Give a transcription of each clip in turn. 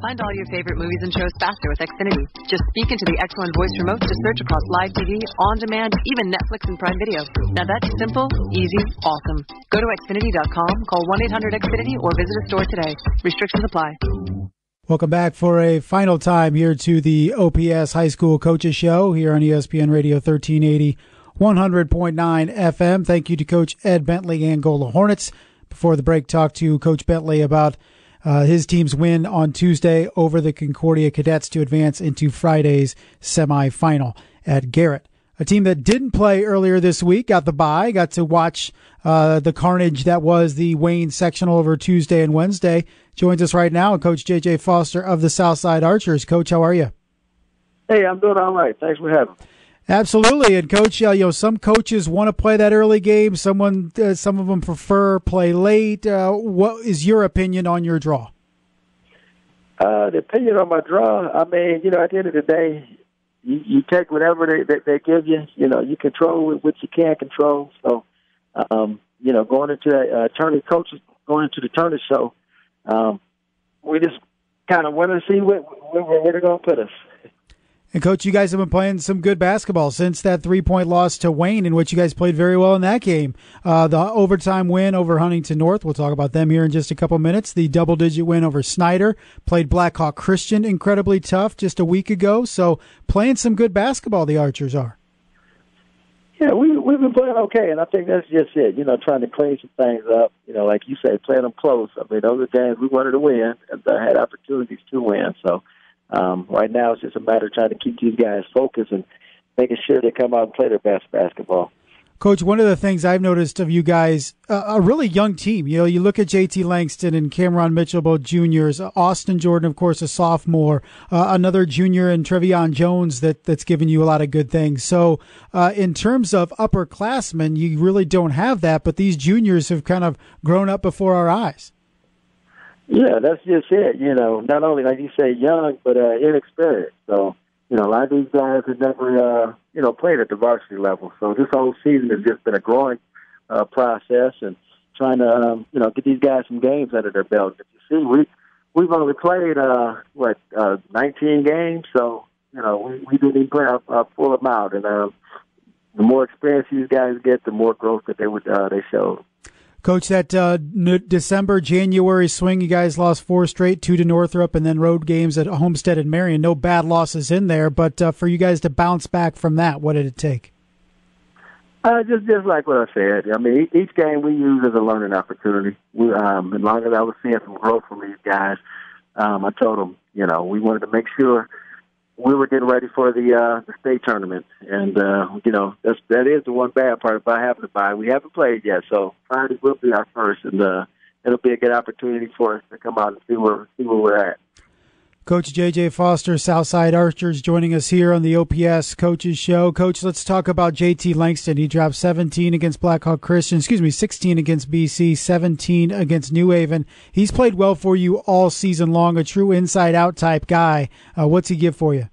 Find all your favorite movies and shows faster with Xfinity. Just speak into the X1 voice remote to search across live TV, on demand, even Netflix and Prime Video. Now that's simple, easy, awesome. Go to Xfinity.com, call 1 800 Xfinity, or visit a store today. Restrictions apply. Welcome back for a final time here to the OPS High School Coaches Show here on ESPN Radio 1380, 100.9 FM. Thank you to Coach Ed Bentley, Angola Hornets. Before the break, talked to Coach Bentley about uh, his team's win on Tuesday over the Concordia Cadets to advance into Friday's semifinal at Garrett. A team that didn't play earlier this week got the bye, got to watch uh, the carnage that was the Wayne sectional over Tuesday and Wednesday. Joins us right now, Coach JJ Foster of the Southside Archers. Coach, how are you? Hey, I'm doing all right. Thanks for having me. Absolutely, and coach, uh, you know, some coaches want to play that early game. Someone, uh, some of them prefer play late. Uh, what is your opinion on your draw? Uh, the opinion on my draw, I mean, you know, at the end of the day, you, you take whatever they, they they give you. You know, you control what you can control. So, um, you know, going into uh, tournament coaches, going into the tournament show, um, we just kind of want to see where, where, where they're going to put us. And coach, you guys have been playing some good basketball since that three-point loss to Wayne, in which you guys played very well in that game. Uh, the overtime win over Huntington North, we'll talk about them here in just a couple minutes. The double-digit win over Snider, played Blackhawk Christian incredibly tough just a week ago. So playing some good basketball, the Archers are. Yeah, we we've been playing okay, and I think that's just it. You know, trying to clean some things up. You know, like you said, playing them close. I mean, those are games we wanted to win, and uh, had opportunities to win. So um, right now, it's just a matter of trying to keep these guys focused and making sure they come out and play their best basketball. Coach, one of the things I've noticed of you guys, uh, a really young team. You know, you look at JT Langston and Cameron Mitchell, both juniors. Austin Jordan, of course, a sophomore. Uh, another junior and Trevion Jones that that's given you a lot of good things. So, uh, in terms of upperclassmen, you really don't have that. But these juniors have kind of grown up before our eyes. Yeah, that's just it. You know, not only like you say, young but uh, inexperienced. So you know, a lot of these guys have never uh, you know played at the varsity level. So this whole season has just been a growing uh, process and trying to um, you know get these guys some games under their belt. If you see, we we've only played uh, what uh, 19 games, so you know we, we didn't even play a, a full amount. And uh, the more experience these guys get, the more growth that they would uh, they show. Coach, that uh, December, January swing, you guys lost four straight, two to Northrop, and then road games at Homestead and Marion. No bad losses in there, but uh, for you guys to bounce back from that, what did it take? Uh, just just like what I said. I mean, each game we use as a learning opportunity. We, um, as long as I was seeing some growth from these guys, um, I told them, you know, we wanted to make sure – we were getting ready for the uh, the state tournament, and uh, you know that's that is the one bad part about having to buy. We haven't played yet, so Friday will be our first, and uh, it'll be a good opportunity for us to come out and see where see where we're at. Coach JJ Foster, Southside Archers, joining us here on the OPS Coaches Show. Coach, let's talk about JT Langston. He dropped 17 against Blackhawk Christian, excuse me, 16 against BC, 17 against New Haven. He's played well for you all season long, a true inside out type guy. Uh, what's he give for you?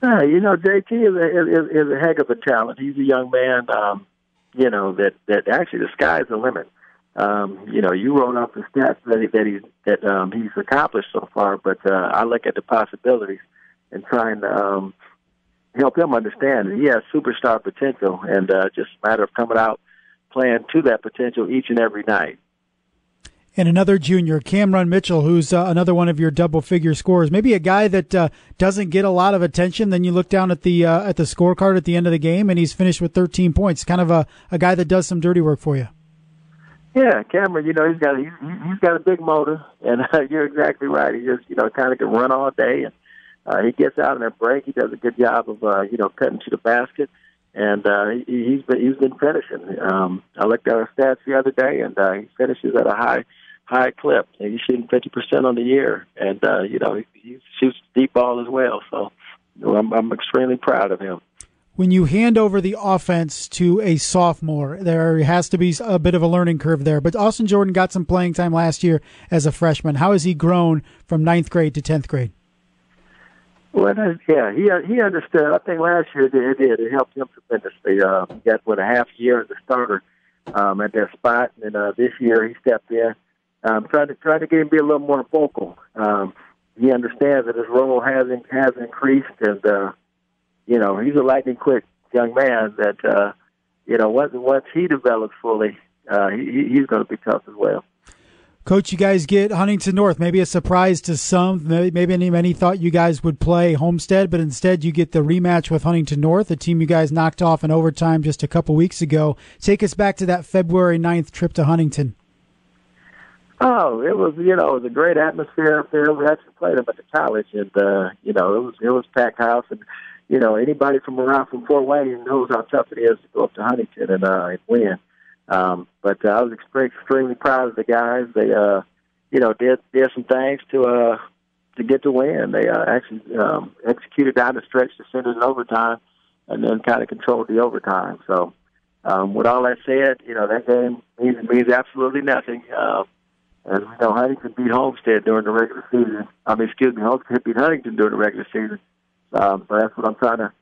Uh, you know, JT is a, is, is a heck of a talent. He's a young man, um, you know, that, that actually the sky's the limit um, you know, you wrote off the stats that he, that he's that um, he's accomplished so far, but uh, I look at the possibilities and trying to um, help him understand that he has superstar potential, and uh, just a matter of coming out playing to that potential each and every night. And another junior, Cameron Mitchell, who's uh, another one of your double-figure scorers. Maybe a guy that uh, doesn't get a lot of attention. Then you look down at the uh, at the scorecard at the end of the game, and he's finished with 13 points. Kind of a, a guy that does some dirty work for you. Yeah, Cameron, you know he's got he's, he's got a big motor, and uh, you're exactly right. He just you know kind of can run all day, and uh, he gets out in that break. He does a good job of uh, you know cutting to the basket, and uh, he, he's been he's been finishing. Um, I looked at our stats the other day, and uh, he finishes at a high high clip. And he's shooting fifty percent on the year, and uh, you know he, he shoots deep ball as well. So you know, I'm, I'm extremely proud of him when you hand over the offense to a sophomore, there has to be a bit of a learning curve there. But Austin Jordan got some playing time last year as a freshman. How has he grown from ninth grade to tenth grade? Well, yeah, he he understood. I think last year it did. It helped him tremendously. Uh, he got what a half year as a starter um, at that spot, and uh, this year he stepped in, um, trying to try to get him to be a little more vocal. Um, he understands that his role has has increased, and uh, you know he's a lightning quick young man. That uh, you know once once he develops fully, uh, he, he's going to be tough as well. Coach, you guys get Huntington North. Maybe a surprise to some. Maybe, maybe many thought you guys would play Homestead, but instead you get the rematch with Huntington North, a team you guys knocked off in overtime just a couple weeks ago. Take us back to that February 9th trip to Huntington. Oh, it was you know it was a great atmosphere up there. We actually played them at the college, and uh, you know it was it was packed house, and you know anybody from around from Fort Wayne knows how tough it is to go up to Huntington and, uh, and win. Um, but uh, I was extremely proud of the guys. They uh, you know did did some things to uh to get the win. They uh, actually um, executed down the stretch to send it in overtime, and then kind of controlled the overtime. So. Um, with all that said, you know that game means means absolutely nothing. Uh, as we know, Huntington beat Homestead during the regular season. I mean, excuse me, Homestead beat Huntington during the regular season. Um, so that's what I'm trying to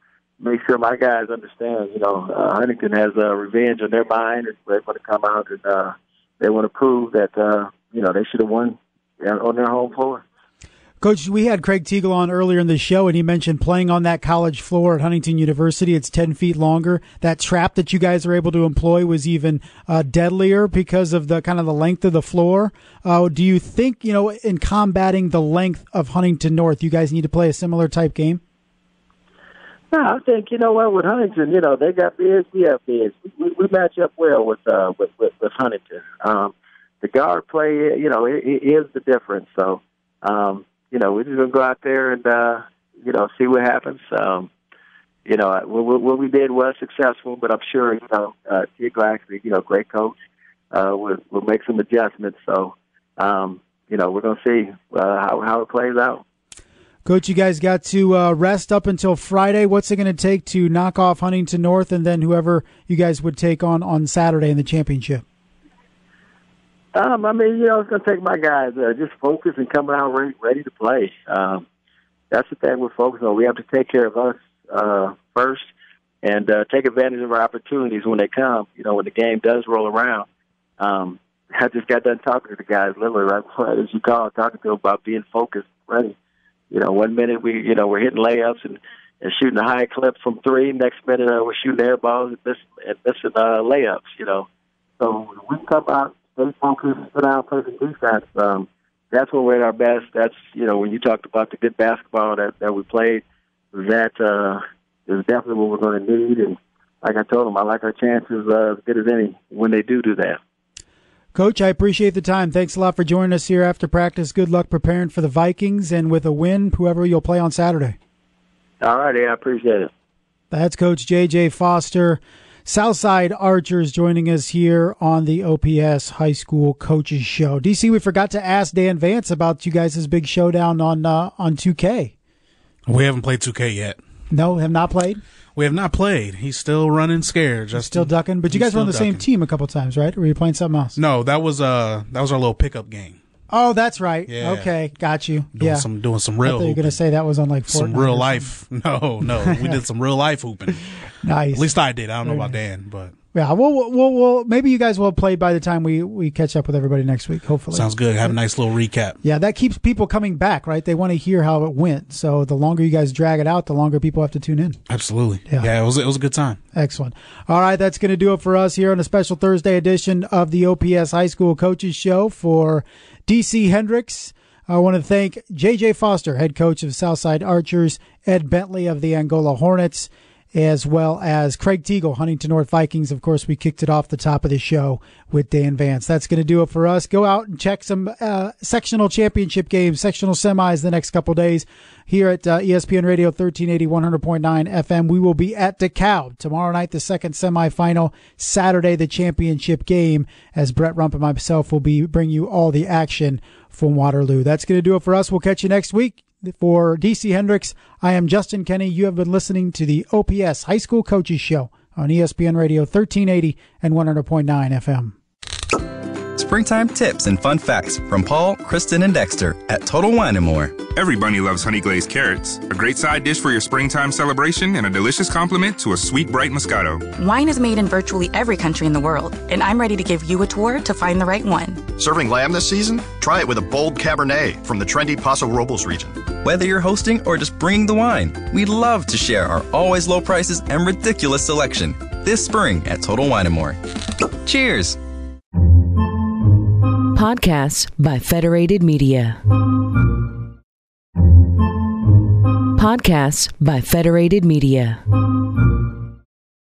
make sure my guys understand. You know, uh, Huntington has uh, revenge on their mind, they want to come out and uh, they want to prove that uh, you know they should have won on their home floor. Coach, we had Craig Teagle on earlier in the show, and he mentioned playing on that college floor at Huntington University. It's 10 feet longer. That trap that you guys are able to employ was even uh, deadlier because of the kind of the length of the floor. Uh, do you think, you know, in combating the length of Huntington North, you guys need to play a similar type game? No, I think you know what with Huntington, you know they got bigs, we have bigs. We, we match up well with uh, with, with with Huntington. Um, the guard play, you know, it, it is the difference. So, um, you know, we're just gonna go out there and uh, you know see what happens. Um, you know, what, what we did was successful, but I'm sure you know uh, Kid Glaxby, you know, great coach, uh, will will make some adjustments. So, um, you know, we're gonna see uh, how how it plays out. Coach, you guys got to uh, rest up until Friday. What's it going to take to knock off Huntington North and then whoever you guys would take on on Saturday in the championship? Um, I mean, you know, it's going to take my guys uh, just focus and coming out ready, ready to play. Um, that's the thing we're focused on. We have to take care of us uh, first and uh, take advantage of our opportunities when they come. You know, when the game does roll around. Um, I just got done talking to the guys literally right before, as you call, talking to them about being focused, ready. You know, one minute we, you know, we're hitting layups and, and shooting a high clip from three. Next minute uh, we're shooting air balls and missing, and missing uh, layups. You know, so we come out stay focused, put out perfect defense. Um, that's when we're at our best. That's you know when you talked about the good basketball that that we played, that uh, is definitely what we're going to need. And like I told them, I like our chances uh, as good as any when they do do that. Coach, I appreciate the time. Thanks a lot for joining us here after practice. Good luck preparing for the Vikings and with a win, whoever you'll play on Saturday. All righty, I appreciate it. That's Coach J.J. Foster. Southside Archers joining us here on the OPS High School Coaches Show. DC, we forgot to ask Dan Vance about you guys' big showdown on uh, on 2K. We haven't played 2K yet. No, have not played. We have not played. He's still running scared. Just still ducking. But you guys were on the ducking. same team a couple times, right? Or were you playing something else? No, that was uh that was our little pickup game. Oh, that's right. Yeah. Okay, got you. Doing yeah, some doing some real. I thought you were gonna say that was on like Fortnite some real life. No, no, we did some real life hooping. nice. At least I did. I don't know about Dan, but yeah, well, well, well, maybe you guys will have played by the time we, we catch up with everybody next week. Hopefully, sounds good. Have a nice little recap. Yeah, that keeps people coming back, right? They want to hear how it went. So the longer you guys drag it out, the longer people have to tune in. Absolutely. Yeah, yeah it was it was a good time. Excellent. All right, that's going to do it for us here on a special Thursday edition of the OPS High School Coaches Show for DC Hendricks. I want to thank JJ Foster, head coach of Southside Archers, Ed Bentley of the Angola Hornets as well as Craig Teagle, Huntington North Vikings. Of course, we kicked it off the top of the show with Dan Vance. That's going to do it for us. Go out and check some uh, sectional championship games, sectional semis the next couple days here at uh, ESPN Radio 1380 100.9 FM. We will be at DeKalb tomorrow night, the second semifinal. Saturday, the championship game, as Brett Rump and myself will be bring you all the action from Waterloo. That's going to do it for us. We'll catch you next week. For DC Hendricks, I am Justin Kenny. You have been listening to the OPS High School Coaches Show on ESPN Radio 1380 and 100.9 FM. Springtime tips and fun facts from Paul, Kristen, and Dexter at Total Wine and More. Every bunny loves honey glazed carrots. A great side dish for your springtime celebration and a delicious complement to a sweet, bright Moscato. Wine is made in virtually every country in the world, and I'm ready to give you a tour to find the right one. Serving lamb this season? Try it with a bold Cabernet from the trendy Paso Robles region. Whether you're hosting or just bringing the wine, we'd love to share our always low prices and ridiculous selection this spring at Total Wine & More. Cheers! Podcasts by Federated Media. Podcasts by Federated Media.